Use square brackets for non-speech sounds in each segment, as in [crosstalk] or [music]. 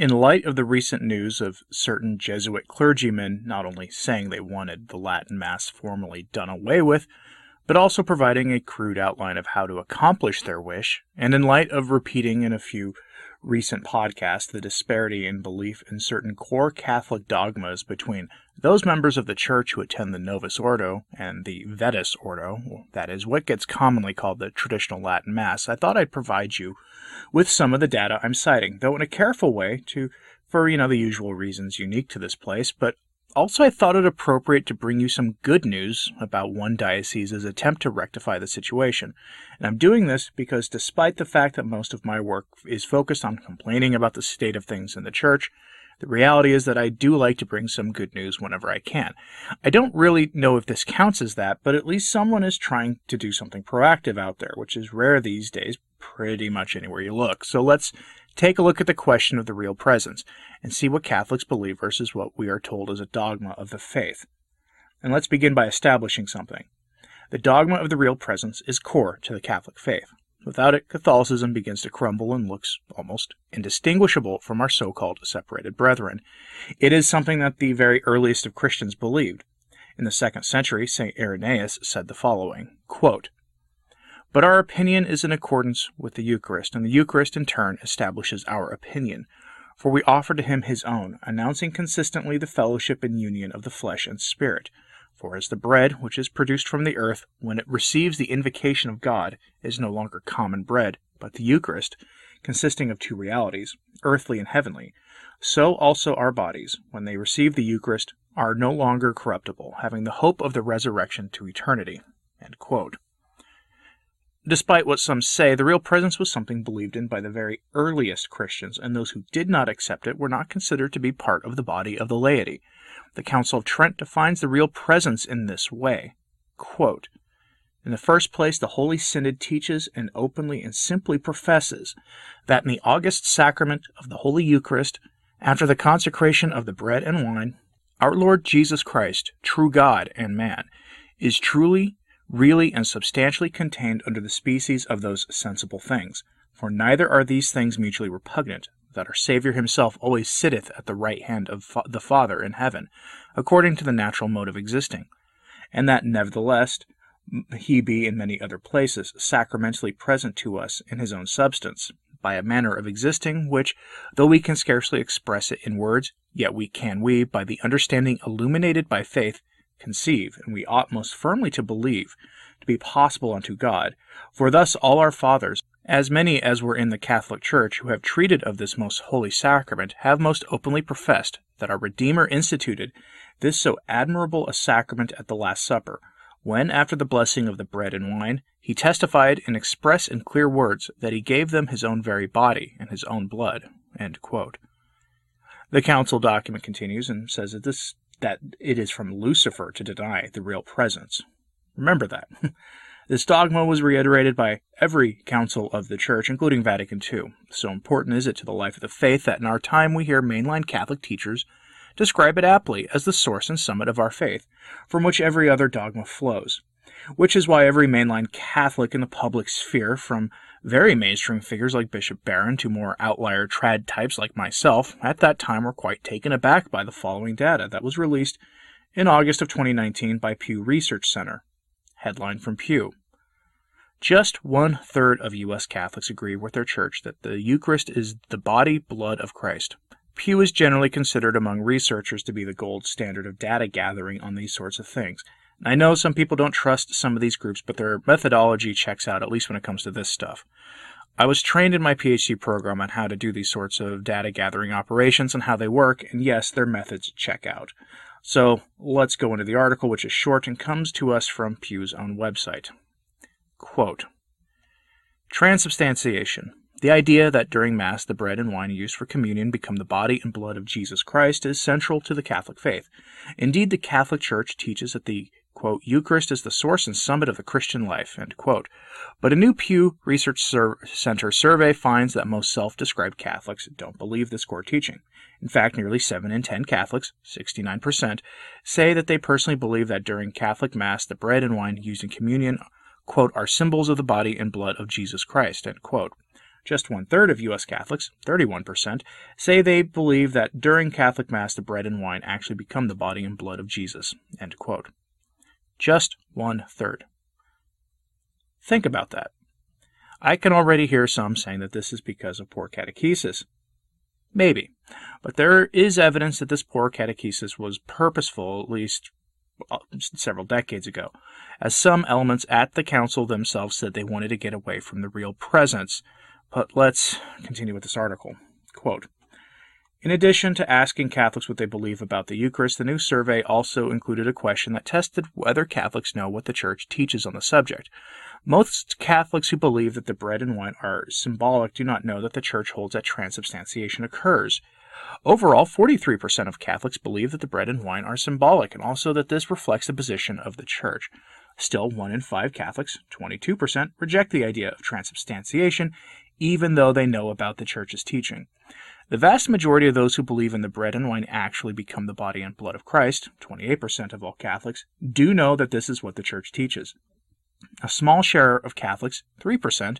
In light of the recent news of certain Jesuit clergymen not only saying they wanted the Latin Mass formally done away with, but also providing a crude outline of how to accomplish their wish, and in light of repeating in a few recent podcasts the disparity in belief in certain core Catholic dogmas between those members of the Church who attend the Novus Ordo and the Vetus Ordo, that is, what gets commonly called the traditional Latin Mass, I thought I'd provide you with some of the data I'm citing, though in a careful way to for you know the usual reasons unique to this place, but also, I thought it appropriate to bring you some good news about one diocese's attempt to rectify the situation. And I'm doing this because, despite the fact that most of my work is focused on complaining about the state of things in the church, the reality is that I do like to bring some good news whenever I can. I don't really know if this counts as that, but at least someone is trying to do something proactive out there, which is rare these days, pretty much anywhere you look. So let's take a look at the question of the real presence and see what Catholics believe versus what we are told is a dogma of the faith. And let's begin by establishing something. The dogma of the real presence is core to the Catholic faith. Without it, Catholicism begins to crumble and looks almost indistinguishable from our so called separated brethren. It is something that the very earliest of Christians believed. In the second century, St. Irenaeus said the following quote, But our opinion is in accordance with the Eucharist, and the Eucharist in turn establishes our opinion. For we offer to him his own, announcing consistently the fellowship and union of the flesh and spirit. For as the bread which is produced from the earth, when it receives the invocation of God, is no longer common bread, but the Eucharist, consisting of two realities, earthly and heavenly, so also our bodies, when they receive the Eucharist, are no longer corruptible, having the hope of the resurrection to eternity. Despite what some say, the real presence was something believed in by the very earliest Christians, and those who did not accept it were not considered to be part of the body of the laity. The Council of Trent defines the real presence in this way Quote, In the first place, the Holy Synod teaches and openly and simply professes that in the august sacrament of the Holy Eucharist, after the consecration of the bread and wine, our Lord Jesus Christ, true God and man, is truly really and substantially contained under the species of those sensible things. For neither are these things mutually repugnant, that our Saviour himself always sitteth at the right hand of fa- the Father in heaven, according to the natural mode of existing, and that nevertheless he be in many other places sacramentally present to us in his own substance, by a manner of existing, which, though we can scarcely express it in words, yet we can we, by the understanding illuminated by faith, conceive, and we ought most firmly to believe, to be possible unto God. For thus all our fathers, as many as were in the Catholic Church who have treated of this most holy sacrament, have most openly professed that our Redeemer instituted this so admirable a sacrament at the Last Supper, when, after the blessing of the bread and wine, he testified in express and clear words that he gave them his own very body and his own blood. The council document continues and says that this that it is from Lucifer to deny the real presence. Remember that. [laughs] This dogma was reiterated by every council of the Church, including Vatican II. So important is it to the life of the faith that in our time we hear mainline Catholic teachers describe it aptly as the source and summit of our faith, from which every other dogma flows. Which is why every mainline Catholic in the public sphere, from very mainstream figures like Bishop Barron to more outlier trad types like myself, at that time were quite taken aback by the following data that was released in August of 2019 by Pew Research Center. Headline from Pew. Just one third of U.S. Catholics agree with their church that the Eucharist is the body blood of Christ. Pew is generally considered among researchers to be the gold standard of data gathering on these sorts of things. I know some people don't trust some of these groups, but their methodology checks out, at least when it comes to this stuff. I was trained in my PhD program on how to do these sorts of data gathering operations and how they work, and yes, their methods check out. So let's go into the article, which is short and comes to us from Pew's own website. Quote Transubstantiation. The idea that during Mass the bread and wine used for communion become the body and blood of Jesus Christ is central to the Catholic faith. Indeed, the Catholic Church teaches that the quote, Eucharist is the source and summit of the Christian life, But a new Pew Research Sur- Center survey finds that most self described Catholics don't believe this core teaching. In fact, nearly 7 in 10 Catholics, 69%, say that they personally believe that during Catholic Mass the bread and wine used in communion are symbols of the body and blood of Jesus Christ. Just one third of U.S. Catholics, 31%, say they believe that during Catholic Mass the bread and wine actually become the body and blood of Jesus. Just one third. Think about that. I can already hear some saying that this is because of poor catechesis. Maybe. But there is evidence that this poor catechesis was purposeful, at least Uh, several decades ago, as some elements at the council themselves said they wanted to get away from the real presence. But let's continue with this article. Quote, in addition to asking Catholics what they believe about the Eucharist, the new survey also included a question that tested whether Catholics know what the Church teaches on the subject. Most Catholics who believe that the bread and wine are symbolic do not know that the Church holds that transubstantiation occurs. Overall, 43% of Catholics believe that the bread and wine are symbolic, and also that this reflects the position of the Church. Still, 1 in 5 Catholics, 22%, reject the idea of transubstantiation, even though they know about the Church's teaching. The vast majority of those who believe in the bread and wine actually become the body and blood of Christ, 28% of all Catholics, do know that this is what the Church teaches. A small share of Catholics, 3%,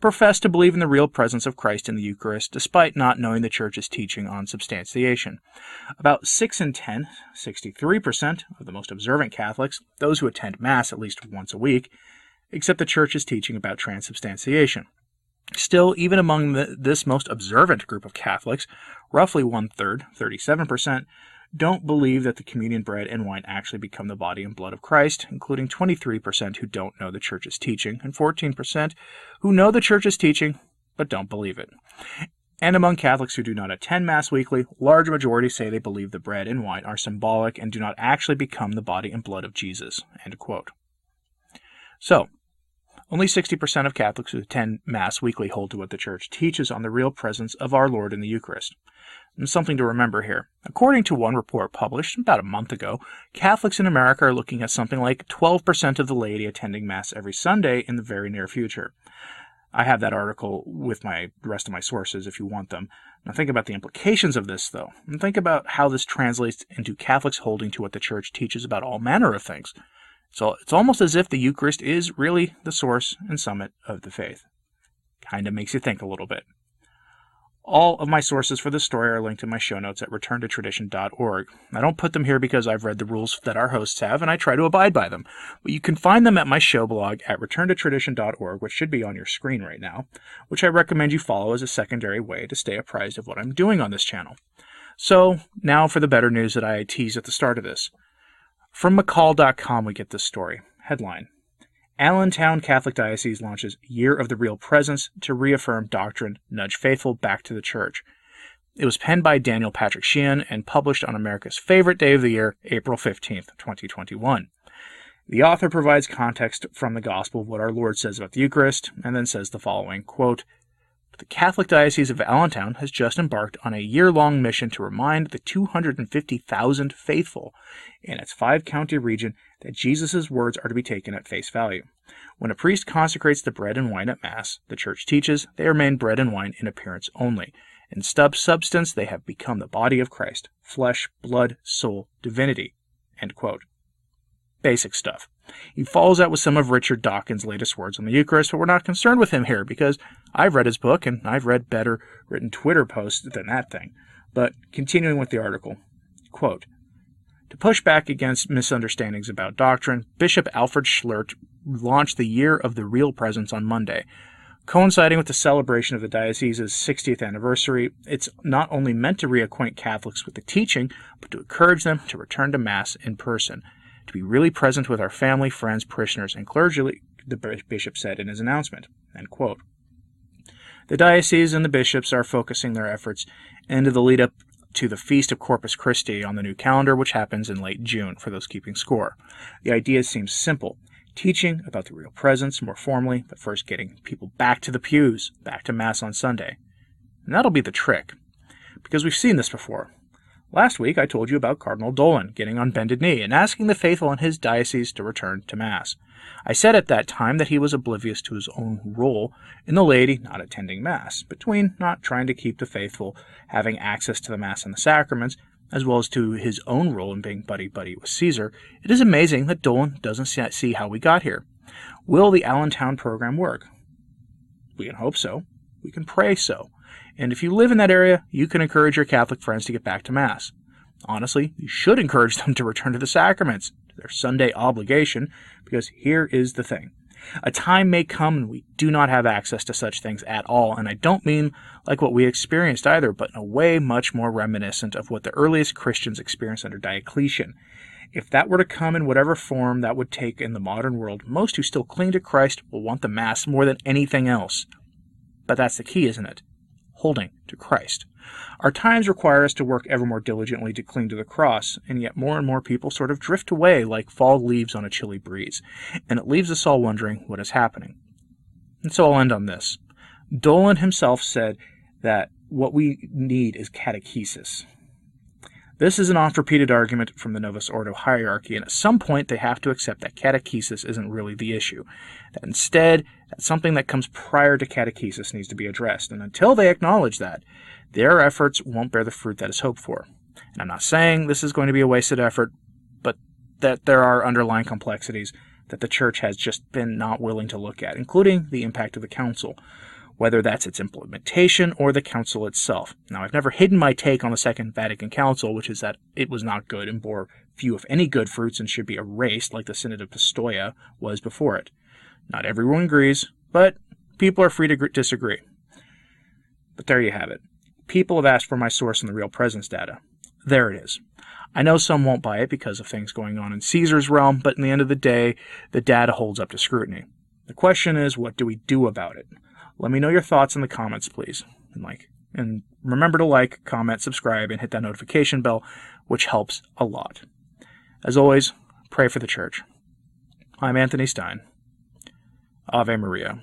profess to believe in the real presence of Christ in the Eucharist despite not knowing the Church's teaching on substantiation. About 6 in 10, 63% of the most observant Catholics, those who attend Mass at least once a week, accept the Church's teaching about transubstantiation. Still, even among the, this most observant group of Catholics, roughly one third, 37%, don't believe that the communion bread and wine actually become the body and blood of Christ, including 23% who don't know the Church's teaching, and 14% who know the Church's teaching but don't believe it. And among Catholics who do not attend Mass weekly, large majority say they believe the bread and wine are symbolic and do not actually become the body and blood of Jesus. So, only 60% of Catholics who attend Mass weekly hold to what the Church teaches on the real presence of our Lord in the Eucharist. And something to remember here. According to one report published about a month ago, Catholics in America are looking at something like 12% of the laity attending Mass every Sunday in the very near future. I have that article with my rest of my sources if you want them. Now think about the implications of this though, and think about how this translates into Catholics holding to what the church teaches about all manner of things. So it's almost as if the Eucharist is really the source and summit of the faith. Kind of makes you think a little bit. All of my sources for this story are linked in my show notes at returntotradition.org. I don't put them here because I've read the rules that our hosts have and I try to abide by them. But you can find them at my show blog at returntotradition.org, which should be on your screen right now, which I recommend you follow as a secondary way to stay apprised of what I'm doing on this channel. So, now for the better news that I teased at the start of this. From McCall.com, we get this story. Headline Allentown Catholic Diocese launches Year of the Real Presence to reaffirm doctrine, nudge faithful back to the church. It was penned by Daniel Patrick Sheehan and published on America's favorite day of the year, April 15th, 2021. The author provides context from the Gospel of what our Lord says about the Eucharist, and then says the following quote, the Catholic Diocese of Allentown has just embarked on a year long mission to remind the 250,000 faithful in its five county region that Jesus' words are to be taken at face value. When a priest consecrates the bread and wine at Mass, the Church teaches they remain bread and wine in appearance only. In stub substance, they have become the body of Christ flesh, blood, soul, divinity. Basic stuff. He follows that with some of Richard Dawkins' latest words on the Eucharist, but we're not concerned with him here because I've read his book and I've read better written Twitter posts than that thing. But continuing with the article, quote, to push back against misunderstandings about doctrine, Bishop Alfred Schlert launched the Year of the Real Presence on Monday. Coinciding with the celebration of the diocese's 60th anniversary, it's not only meant to reacquaint Catholics with the teaching, but to encourage them to return to Mass in person to be really present with our family, friends, parishioners, and clergy, the bishop said in his announcement. The diocese and the bishops are focusing their efforts into the lead up to the Feast of Corpus Christi on the new calendar, which happens in late June for those keeping score. The idea seems simple teaching about the real presence more formally, but first getting people back to the pews, back to Mass on Sunday. And that'll be the trick, because we've seen this before. Last week, I told you about Cardinal Dolan getting on bended knee and asking the faithful in his diocese to return to Mass. I said at that time that he was oblivious to his own role in the laity not attending Mass, between not trying to keep the faithful having access to the Mass and the sacraments, as well as to his own role in being buddy buddy with Caesar. It is amazing that Dolan doesn't see how we got here. Will the Allentown program work? We can hope so. we can pray so. And if you live in that area, you can encourage your Catholic friends to get back to Mass. Honestly, you should [laughs] encourage them to return to the sacraments, to their Sunday obligation, because here is the thing. A time may come when we do not have access to such things at all, and I don't mean like what we experienced either, but in a way much more reminiscent of what the earliest Christians experienced under Diocletian. If that were to come in whatever form that would take in the modern world, most who still cling to Christ will want the Mass more than anything else. But that's the key, isn't it? Holding to Christ. Our times require us to work ever more diligently to cling to the cross, and yet more and more people sort of drift away like fall leaves on a chilly breeze, and it leaves us all wondering what is happening. And so I'll end on this. Dolan himself said that what we need is catechesis. This is an oft repeated argument from the Novus Ordo hierarchy, and at some point they have to accept that catechesis isn't really the issue. That instead, that something that comes prior to catechesis needs to be addressed. And until they acknowledge that, their efforts won't bear the fruit that is hoped for. And I'm not saying this is going to be a wasted effort, but that there are underlying complexities that the church has just been not willing to look at, including the impact of the council whether that's its implementation or the council itself. Now, I've never hidden my take on the Second Vatican Council, which is that it was not good and bore few, if any, good fruits and should be erased like the Synod of Pistoia was before it. Not everyone agrees, but people are free to disagree. But there you have it. People have asked for my source in the real presence data. There it is. I know some won't buy it because of things going on in Caesar's realm, but in the end of the day, the data holds up to scrutiny. The question is, what do we do about it? Let me know your thoughts in the comments, please. And like, and remember to like, comment, subscribe, and hit that notification bell, which helps a lot. As always, pray for the church. I'm Anthony Stine. Ave Maria.